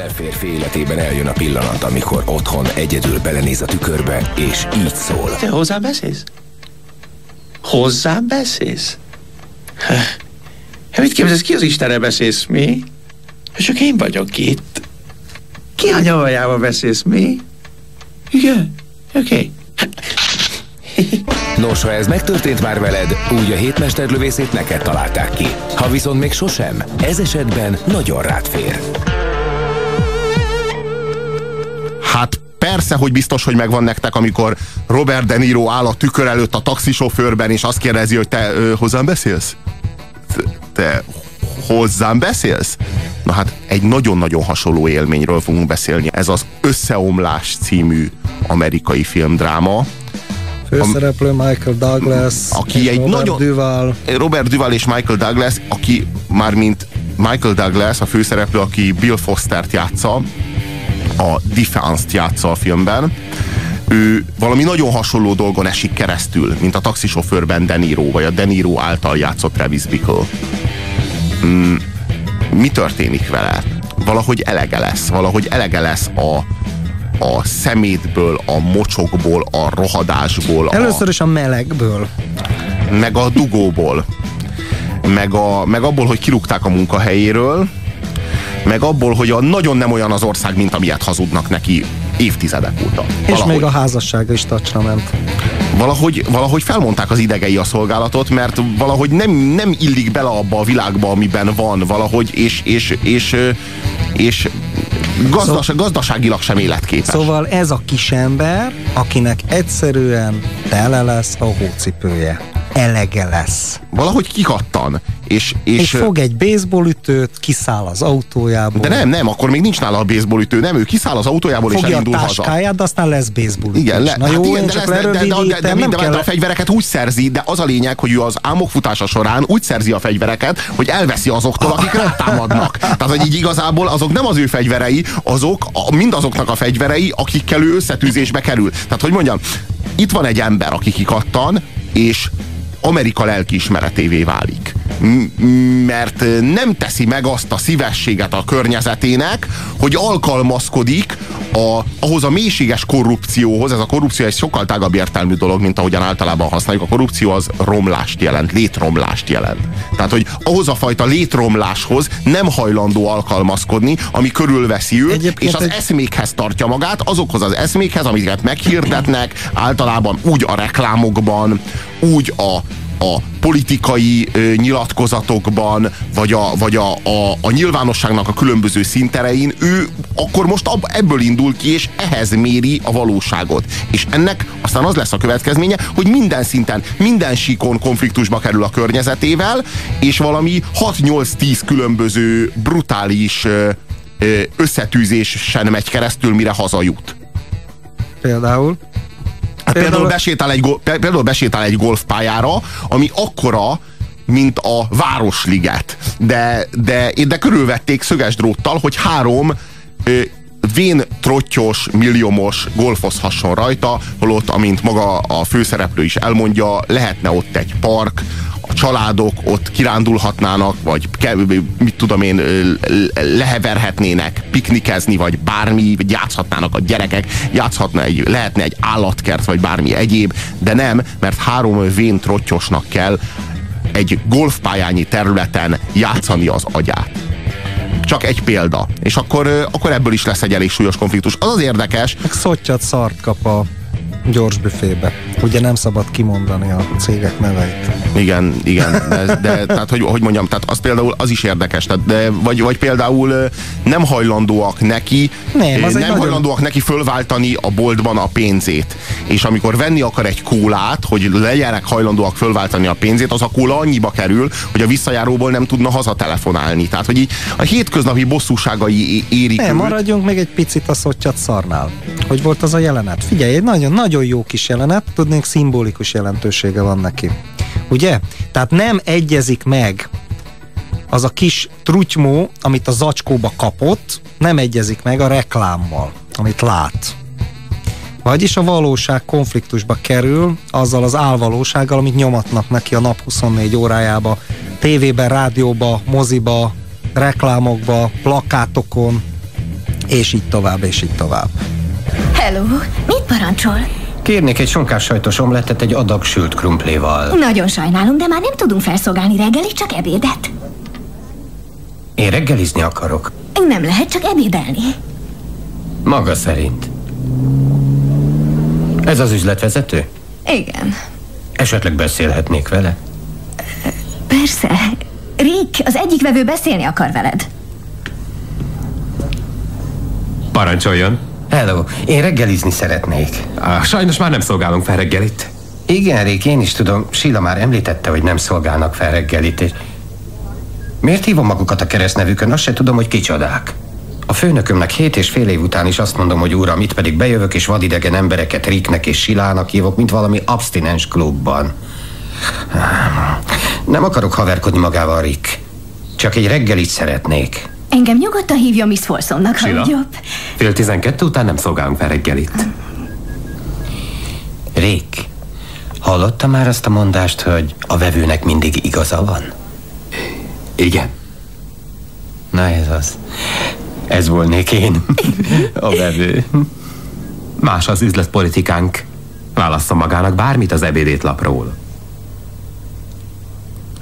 Minden férfi életében eljön a pillanat, amikor otthon egyedül belenéz a tükörbe, és így szól. Te hozzám beszélsz? Hozzám beszélsz? Hát mit képzelsz, ki az Istenre beszélsz, mi? Csak én vagyok itt. Ki a nyavajába beszélsz, mi? Igen, oké. Okay. Nos, ha ez megtörtént már veled, úgy a hétmesterlövészét neked találták ki. Ha viszont még sosem, ez esetben nagyon rád fér. Hát persze, hogy biztos, hogy megvan nektek, amikor Robert De Niro áll a tükör előtt a taxisofőrben, és azt kérdezi, hogy te ö, hozzám beszélsz? Te, hozzám beszélsz? Na hát egy nagyon-nagyon hasonló élményről fogunk beszélni. Ez az Összeomlás című amerikai filmdráma, Főszereplő Michael Douglas, aki egy Robert nagyon, Duval. Robert Duval és Michael Douglas, aki már mint Michael Douglas, a főszereplő, aki Bill Fostert játsza, a Defense-t játsza a filmben, ő valami nagyon hasonló dolgon esik keresztül, mint a taxisofőrben De Niro, vagy a De Niro által játszott Travis Bickle. Mm, mi történik vele? Valahogy elege lesz, valahogy elege lesz a, a szemétből, a mocsokból, a rohadásból. Először a, is a melegből. Meg a dugóból. Meg, a, meg abból, hogy kirúgták a munkahelyéről, meg abból, hogy a nagyon nem olyan az ország, mint amilyet hazudnak neki évtizedek óta. És valahogy. még a házassága is tacsra ment. Valahogy, valahogy felmondták az idegei a szolgálatot, mert valahogy nem, nem illik bele abba a világba, amiben van valahogy, és, és, és, és gazdas, szóval, gazdaságilag sem életképes. Szóval ez a kisember, akinek egyszerűen tele lesz a hócipője. Elege lesz. Valahogy kikattan. És, és, és fog egy baseballütőt, kiszáll az autójából. De nem, nem, akkor még nincs nála a baseballütő, nem, ő kiszáll az autójából Fogja és elindul a táskáját, haza. de aztán lesz baseball. Igen, le, Na hát jó, igen, de, lesz, de, de, de, de, de, de, kell... de a fegyvereket úgy szerzi, de az a lényeg, hogy ő az álmok futása során úgy szerzi a fegyvereket, hogy elveszi azoktól, akik nem támadnak. Tehát, hogy így igazából azok nem az ő fegyverei, azok mindazoknak a fegyverei, akikkel ő összetűzésbe kerül. Tehát, hogy mondjam, itt van egy ember, aki kikattan, és Amerika lelkiismeretévé válik. Mert nem teszi meg azt a szívességet a környezetének, hogy alkalmazkodik a, ahhoz a mélységes korrupcióhoz. Ez a korrupció egy sokkal tágabb értelmű dolog, mint ahogyan általában használjuk. A korrupció az romlást jelent, létromlást jelent. Tehát, hogy ahhoz a fajta létromláshoz nem hajlandó alkalmazkodni, ami körülveszi őt, Egyébként és az egy... eszmékhez tartja magát, azokhoz az eszmékhez, amiket meghirdetnek, általában úgy a reklámokban, úgy a, a politikai ö, nyilatkozatokban, vagy, a, vagy a, a, a nyilvánosságnak a különböző szinterein, ő akkor most ab, ebből indul ki, és ehhez méri a valóságot. És ennek aztán az lesz a következménye, hogy minden szinten, minden síkon konfliktusba kerül a környezetével, és valami 6-8-10 különböző brutális ö, összetűzésen megy keresztül, mire hazajut. Például? Hát például, besétál egy, például besétál egy golfpályára, ami akkora, mint a Városliget. De, de, de körülvették szöges dróttal, hogy három ö, vén trottyos, milliomos golfozhasson rajta, holott, amint maga a főszereplő is elmondja, lehetne ott egy park, családok ott kirándulhatnának, vagy mit tudom én, leheverhetnének, piknikezni, vagy bármi, vagy játszhatnának a gyerekek, játszhatna egy, lehetne egy állatkert, vagy bármi egyéb, de nem, mert három vén trottyosnak kell egy golfpályányi területen játszani az agyát csak egy példa. És akkor, akkor ebből is lesz egy elég súlyos konfliktus. Az az érdekes... Meg szottyat szart kap a gyors büfébe. Ugye nem szabad kimondani a cégek neveit. Igen, igen. De, de tehát, hogy, hogy mondjam, tehát az például az is érdekes. Tehát, de, vagy, vagy például nem hajlandóak neki nem, az nem nagyon... hajlandóak neki fölváltani a boltban a pénzét. És amikor venni akar egy kólát, hogy legyenek hajlandóak fölváltani a pénzét, az a kóla annyiba kerül, hogy a visszajáróból nem tudna hazatelefonnálni. Tehát, hogy így a hétköznapi bosszúságai érik Nem, maradjunk még egy picit a szottyat szarnál. Hogy volt az a jelenet? Figyelj, egy nagyon, nagyon jó kis jelenet, tudnék szimbolikus jelentősége van neki. Ugye? Tehát nem egyezik meg az a kis trutymó, amit a zacskóba kapott, nem egyezik meg a reklámmal, amit lát. Vagyis a valóság konfliktusba kerül azzal az álvalósággal, amit nyomatnak neki a nap 24 órájába, tévében, rádióba, moziba, reklámokba, plakátokon, És így tovább, és így tovább. Hello, mit parancsol? Kérnék egy sonkás sajtos omlettet egy adag sült krumpléval. Nagyon sajnálom, de már nem tudunk felszolgálni reggelit, csak ebédet. Én reggelizni akarok. Nem lehet csak ebédelni. Maga szerint. Ez az üzletvezető? Igen. Esetleg beszélhetnék vele? Persze. Rick, az egyik vevő beszélni akar veled. Parancsoljon. Hello, én reggelizni szeretnék. Ah, sajnos már nem szolgálunk fel reggelit. Igen, Rick, én is tudom. Sila már említette, hogy nem szolgálnak fel reggelit. és- Miért hívom magukat a keresztnevükön? Azt se tudom, hogy kicsodák. A főnökömnek hét és fél év után is azt mondom, hogy uram, itt pedig bejövök és vadidegen embereket Ricknek és Silának hívok, mint valami abstinens klubban. Nem akarok haverkodni magával, Rick. Csak egy reggelit szeretnék. Engem nyugodtan hívja Miss Folsomnak, ha Sila? úgy jobb. Fél tizenkettő után nem szolgálunk fel reggelit. Rick, hallotta már azt a mondást, hogy a vevőnek mindig igaza van? Igen. Na ez az. Ez volnék én. A vevő. Más az üzletpolitikánk. Válassza magának bármit az ebédétlapról.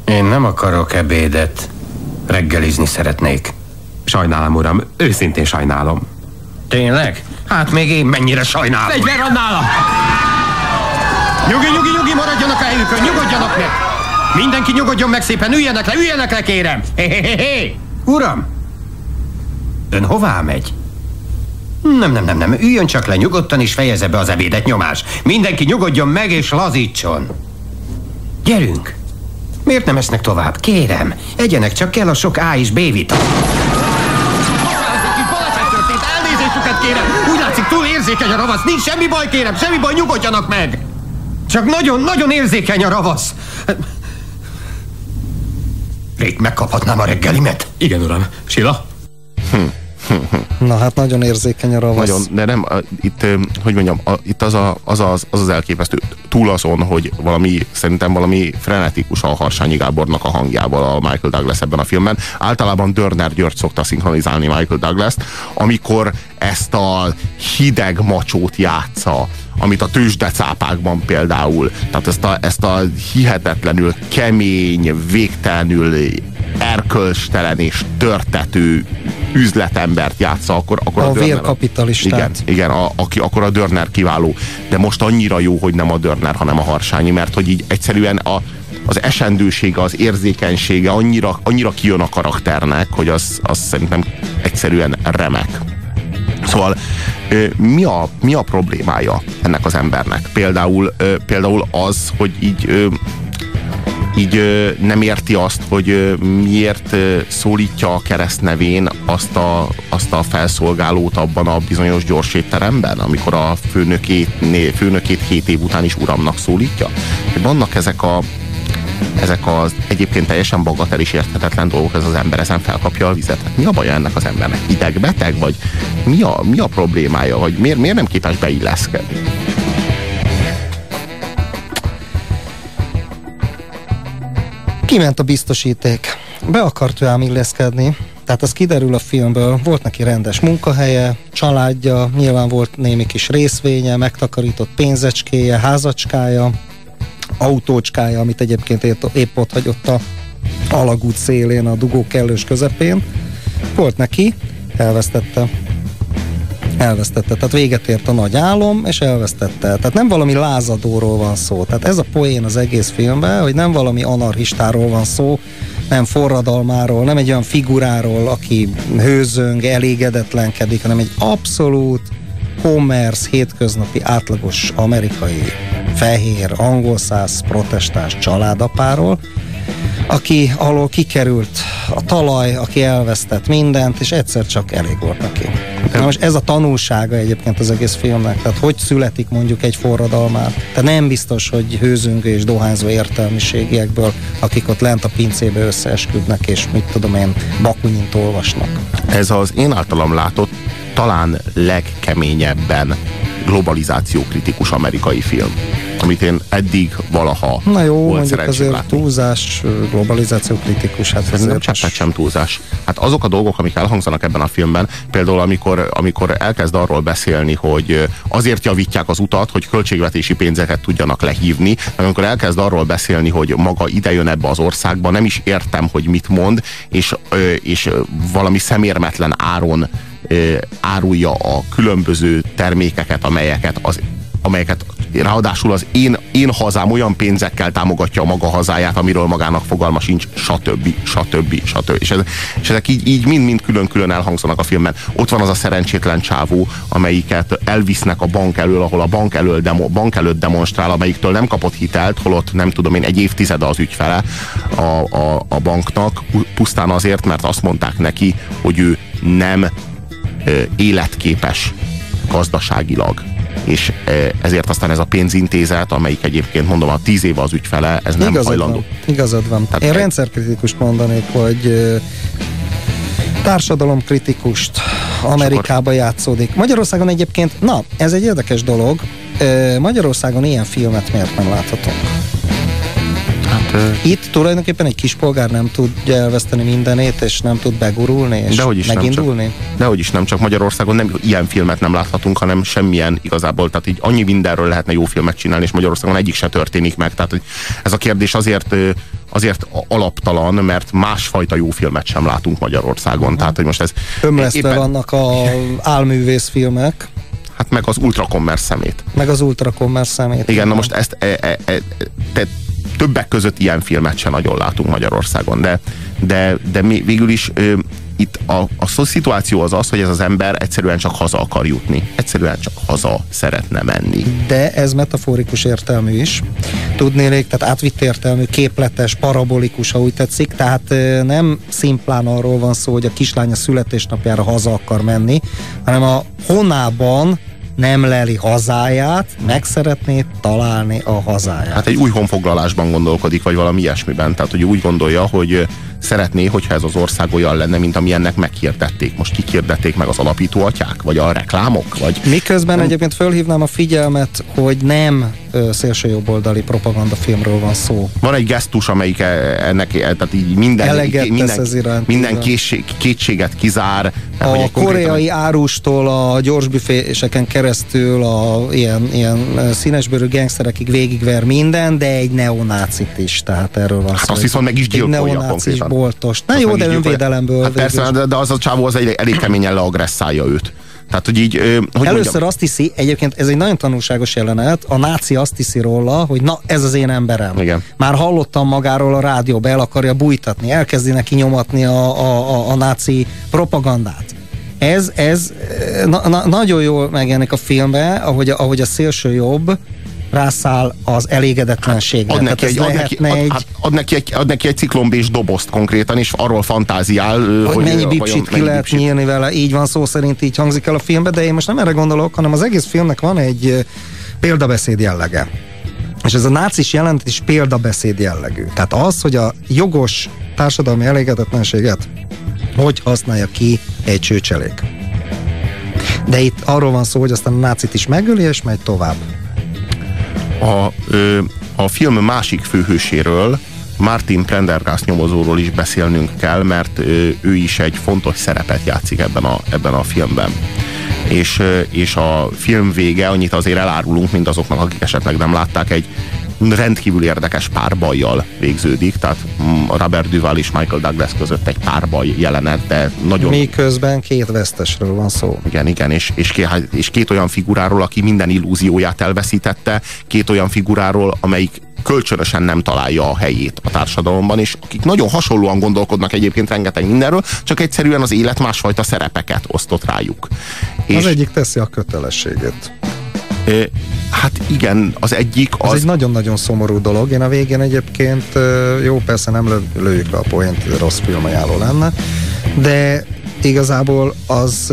Én nem akarok ebédet. Reggelizni szeretnék. Sajnálom, uram, őszintén sajnálom. Tényleg? Hát még én mennyire sajnálom. Fegyver van nála! Nyugi, nyugi, nyugi, maradjanak a helyükön, nyugodjanak meg! Mindenki nyugodjon meg szépen, üljenek le, üljenek le, kérem! Hé, hé, hé, hé! Uram! Ön hová megy? Nem, nem, nem, nem, üljön csak le nyugodtan és fejezze be az ebédet nyomás. Mindenki nyugodjon meg és lazítson. Gyerünk! Miért nem esznek tovább? Kérem, egyenek csak kell a sok A és B vitamin. Érzékeny a ravasz. Nincs semmi baj, kérem, semmi baj, nyugodjanak meg! Csak nagyon-nagyon érzékeny a ravasz. Rég megkaphatnám a reggelimet. Igen, uram. Sila? Na hát nagyon érzékeny a ravasz. Nagyon, de nem, itt, hogy mondjam, itt az, a, az, az, az az elképesztő, túl azon, hogy valami, szerintem valami frenetikus a Harsányi Gábornak a hangjával a Michael Douglas ebben a filmben. Általában Dörner György szokta szinkronizálni Michael Douglas-t, amikor ezt a hideg macsót játsza, amit a tőzsdecápákban például, tehát ezt a, ezt a hihetetlenül kemény, végtelenül erkölcstelen és törtető üzletembert játsza, akkor, akkor A Dörner- vérkapitalistát. Igen, igen a, aki, akkor a Dörner kiváló. De most annyira jó, hogy nem a Dörner, hanem a Harsányi, mert hogy így egyszerűen a, az esendősége, az érzékenysége annyira, annyira kijön a karakternek, hogy az, az szerintem egyszerűen remek. Szóval mi a, mi a problémája ennek az embernek? Például, például az, hogy így így nem érti azt, hogy miért szólítja a keresztnevén azt a, azt a felszolgálót abban a bizonyos gyors étteremben, amikor a főnökét, főnökét hét év után is uramnak szólítja. Vannak ezek a ezek az egyébként teljesen bagatel és érthetetlen dolgok, ez az ember ezen felkapja a vizet. Hát mi a baja ennek az embernek? Idegbeteg? Vagy mi a, mi a problémája? Vagy miért, miért nem képes beilleszkedni? Kiment a biztosíték. Be akart ő ám illeszkedni, tehát az kiderül a filmből, volt neki rendes munkahelye, családja, nyilván volt némi kis részvénye, megtakarított pénzecskéje, házacskája, autócskája, amit egyébként épp, épp ott hagyott a alagút szélén, a dugó kellős közepén. Volt neki, elvesztette. Elvesztette, tehát véget ért a nagy álom, és elvesztette. Tehát nem valami lázadóról van szó. Tehát ez a poén az egész filmben, hogy nem valami anarchistáról van szó, nem forradalmáról, nem egy olyan figuráról, aki hőzöng, elégedetlenkedik, hanem egy abszolút commerce, hétköznapi, átlagos amerikai fehér, angol száz, protestáns családapáról, aki alól kikerült a talaj, aki elvesztett mindent, és egyszer csak elég volt neki. Na most ez a tanulsága egyébként az egész filmnek, tehát hogy születik mondjuk egy forradalmár. Tehát nem biztos, hogy hőzöngő és dohányzó értelmiségiekből, akik ott lent a pincébe összeesküdnek, és mit tudom én, bakunyint olvasnak. Ez az én általam látott talán legkeményebben globalizációkritikus amerikai film. Amit én eddig valaha Na jó, volt mondjuk azért látni. túlzás, globalizáció kritikus, hát Szerintem azért cseppet sem túlzás. Hát azok a dolgok, amik elhangzanak ebben a filmben, például amikor, amikor elkezd arról beszélni, hogy azért javítják az utat, hogy költségvetési pénzeket tudjanak lehívni, meg amikor elkezd arról beszélni, hogy maga ide jön ebbe az országba, nem is értem, hogy mit mond, és, és valami szemérmetlen áron árulja a különböző termékeket, amelyeket az amelyeket ráadásul az én, én hazám olyan pénzekkel támogatja a maga hazáját, amiről magának fogalma sincs, stb. stb. stb. És, ez, és ezek így, így mind-mind külön-külön elhangzanak a filmben. Ott van az a szerencsétlen csávó, amelyiket elvisznek a bank elől, ahol a bank, elől demo, bank előtt demonstrál, amelyiktől nem kapott hitelt, holott nem tudom én, egy évtizede az ügyfele a, a, a banknak, pu- pusztán azért, mert azt mondták neki, hogy ő nem életképes gazdaságilag és e, ezért aztán ez a pénzintézet, amelyik egyébként mondom a tíz éve az ügyfele, ez nem igazad hajlandó. Van, igazad van. Tehát Én egy- rendszerkritikust mondanék, hogy ö, társadalomkritikust Amerikába játszódik. Magyarországon egyébként, na, ez egy érdekes dolog. Ö, Magyarországon ilyen filmet miért nem láthatunk? Hát, Itt tulajdonképpen egy kispolgár nem tudja elveszteni mindenét, és nem tud begurulni, és Dehogy is nem, megindulni. Dehogy is nem, csak Magyarországon nem ilyen filmet nem láthatunk, hanem semmilyen igazából, tehát így annyi mindenről lehetne jó filmet csinálni, és Magyarországon egyik se történik meg. Tehát hogy ez a kérdés azért azért alaptalan, mert másfajta jó filmet sem látunk Magyarországon. Tehát, hogy most ez Ömlesztve vannak a álművész filmek, hát meg az ultrakommersz szemét. meg az ultrakommersz szemét. Igen, na most ezt e, e, e, te, többek között ilyen filmet sem nagyon látunk Magyarországon, de, de, de végül is ö, itt a, a szituáció az az, hogy ez az ember egyszerűen csak haza akar jutni. Egyszerűen csak haza szeretne menni. de ez metaforikus értelmű is. Tudnélék, tehát átvitt értelmű, képletes, parabolikus, ha úgy tetszik, tehát nem szimplán arról van szó, hogy a kislánya születésnapjára haza akar menni, hanem a honában nem leli hazáját, meg szeretné találni a hazáját. Hát egy új honfoglalásban gondolkodik, vagy valami ilyesmiben. Tehát, hogy úgy gondolja, hogy szeretné, hogyha ez az ország olyan lenne, mint ami ennek meghirdették. Most kik hirdették meg az alapító atyák? Vagy a reklámok? Vagy Miközben egyébként fölhívnám a figyelmet, hogy nem szélsőjobboldali propagandafilmről van szó. Van egy gesztus, amelyik e- ennek, e- tehát így minden, Eleget tesz minden, ez iránt, minden készség, kétséget kizár. A egy konkrétan- koreai árustól a gyorsbüféseken keresztül a ilyen, ilyen színesbőrű gangsterekig végigver minden, de egy neonácit is, tehát erről van Hát szó. azt viszont meg is gyilkolja konkrétan. Boltos. Na jó, de önvédelemből. Hát persze, de, de az a csávó az egy, elég keményen leagresszálja őt. Tehát, hogy így, hogy Először mondjam, azt hiszi, egyébként ez egy nagyon tanulságos jelenet, a náci azt hiszi róla, hogy na, ez az én emberem. Igen. Már hallottam magáról a rádióba, el akarja bújtatni, elkezdi neki nyomatni a, a, a, a náci propagandát. Ez, ez na, na, nagyon jól megjelenik a filmbe, ahogy, ahogy a szélső jobb rászáll az elégedetlenségre. ad neki, egy, ad, neki, ad, egy, hát ad, neki egy, ad neki egy ciklombés dobozt konkrétan, és arról fantáziál, ö, hogy, mennyi bipsit ki lehet bipsit. nyílni vele, így van szó szerint, így hangzik el a filmbe, de én most nem erre gondolok, hanem az egész filmnek van egy példabeszéd jellege. És ez a nácis jelent is példabeszéd jellegű. Tehát az, hogy a jogos társadalmi elégedetlenséget hogy használja ki egy csőcselék. De itt arról van szó, hogy aztán a nácit is megöli, és megy tovább. A, a film másik főhőséről, Martin Prendergast nyomozóról is beszélnünk kell, mert ő is egy fontos szerepet játszik ebben a, ebben a filmben. És, és a film vége, annyit azért elárulunk, mint azoknak, akik esetleg nem látták, egy rendkívül érdekes párbajjal végződik, tehát mm, Robert Duval és Michael Douglas között egy párbaj jelenet, de nagyon, Miközben két vesztesről van szó. igen, igen, és, és, két, és két olyan figuráról, aki minden illúzióját elveszítette, két olyan figuráról, amelyik kölcsönösen nem találja a helyét a társadalomban, és akik nagyon hasonlóan gondolkodnak egyébként rengeteg mindenről, csak egyszerűen az élet másfajta szerepeket osztott rájuk. És az egyik teszi a kötelességét. Hát igen, az egyik Ez az... egy nagyon-nagyon szomorú dolog. Én a végén egyébként, jó, persze nem lő, lőjük le a poént, ez rossz filmajánló lenne, de igazából az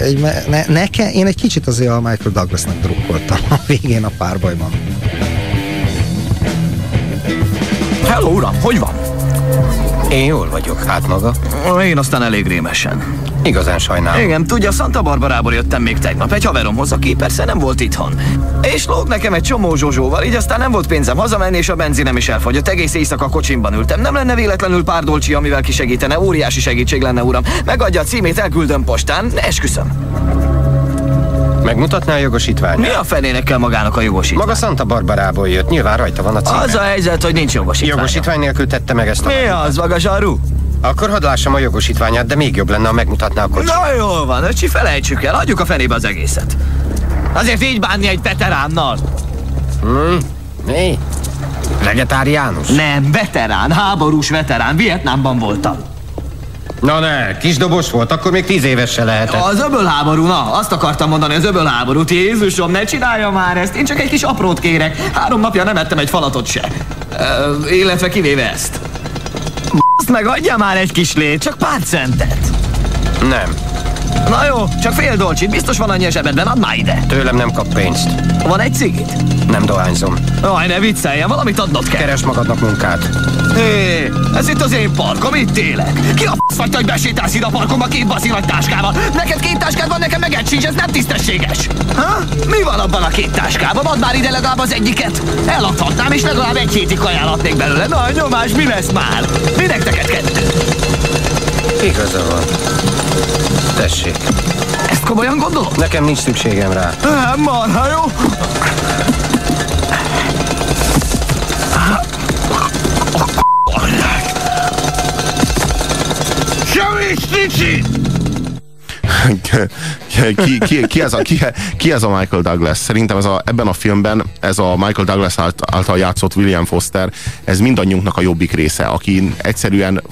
egy, ne, neke, én egy kicsit azért a Michael Douglasnak drukkoltam a végén a párbajban. Hello, uram, hogy van? Én jól vagyok, hát maga. Én aztán elég rémesen. Igazán sajnálom. Igen, tudja, Santa Barbarából jöttem még tegnap egy haveromhoz, aki persze nem volt itthon. És lóg nekem egy csomó zsozsóval, így aztán nem volt pénzem hazamenni, és a benzinem is elfogyott. Egész éjszaka kocsimban ültem. Nem lenne véletlenül pár dolcsi, amivel kisegítene. Óriási segítség lenne, uram. Megadja a címét, elküldöm postán. Esküszöm. Megmutatná a jogosítványt? Mi a fenének kell magának a jogosítvány? Maga Santa Barbarából jött, nyilván rajta van a címe. Az a helyzet, hogy nincs jogosítvány. Jogosítvány nélkül tette meg ezt a... Mi az, maga zsaru? Akkor hadd lássam a jogosítványát, de még jobb lenne, ha megmutatná a kocsit. Na jól van, öcsi, felejtsük el, hagyjuk a fenébe az egészet. Azért így bánni egy veteránnal. Hmm? Mi? Vegetáriánus? Nem, veterán, háborús veterán, Vietnámban voltam. Na ne, kisdobos volt, akkor még tíz éves se lehetett. Az öbölháború, na, azt akartam mondani, az öbölháborút. Jézusom, ne csinálja már ezt, én csak egy kis aprót kérek. Három napja nem ettem egy falatot se. Ö, illetve kivéve ezt. Azt meg adja már egy kis lét, csak pár centet. Nem, Na jó, csak fél dolcsit, biztos van annyi a zsebedben, add már ide. tőlem nem kap pénzt. Van egy cigit? Nem dohányzom. Aj, ne vicceljen, valamit adnod kell. Keres magadnak munkát. Hé, ez itt az én parkom, itt élek. Ki a f*** vagy, hogy besétálsz ide a parkomba két baszi nagy táskával? Neked két táskád van, nekem meg egy sincs, ez nem tisztességes. Ha? Mi van abban a két táskában? Add már ide legalább az egyiket. Eladhatnám, és legalább egy hétig ajánlatnék belőle. Na, nyomás, mi lesz már? Minek neked kettő? Igaza van. Tessék. Ezt komolyan gondolod? Nekem nincs szükségem rá. Nem, marha jó. Ki, ki, ki, ez a, ki, ki ez a Michael Douglas? Szerintem ez a, ebben a filmben ez a Michael Douglas által játszott William Foster, ez mindannyiunknak a jobbik része, aki egyszerűen,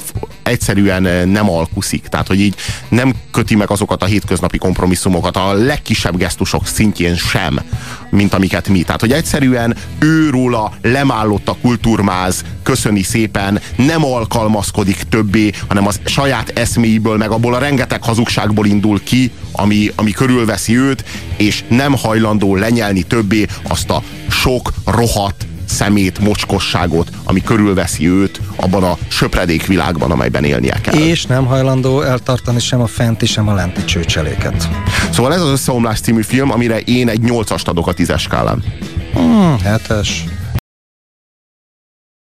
egyszerűen nem alkuszik. Tehát, hogy így nem köti meg azokat a hétköznapi kompromisszumokat a legkisebb gesztusok szintjén sem, mint amiket mi. Tehát, hogy egyszerűen ő róla lemállott a kultúrmáz, köszöni szépen, nem alkalmazkodik többé, hanem az saját eszméiből, meg abból a rengeteg hazugságból indul ki, ami, ami körülveszi őt, és nem hajlandó lenyelni többé azt a sok rohadt szemét, mocskosságot, ami körülveszi őt abban a söpredék világban, amelyben élnie kell. És nem hajlandó eltartani sem a fenti, sem a lenti csőcseléket. Szóval ez az Összeomlás című film, amire én egy nyolcast adok a tízes skálán. Hmm, hetes.